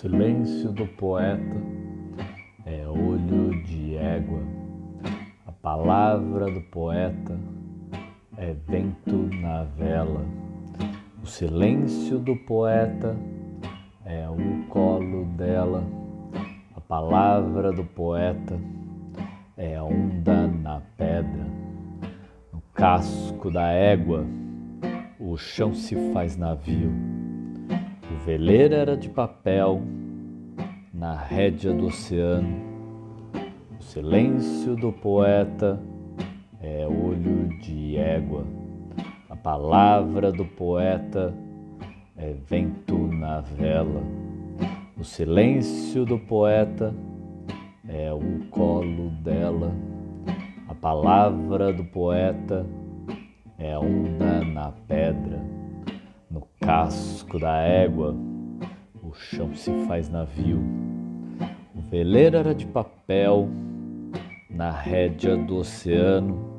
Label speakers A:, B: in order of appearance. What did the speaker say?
A: silêncio do poeta é olho de égua. A palavra do poeta é vento na vela. O silêncio do poeta é o colo dela. A palavra do poeta é onda na pedra. No casco da égua, o chão se faz navio o veleiro era de papel na rédea do oceano. O silêncio do poeta é olho de égua. A palavra do poeta é vento na vela. O silêncio do poeta é o colo dela. A palavra do poeta é onda na pedra casco da égua, o chão se faz navio. O veleiro era de papel, na rédea do oceano,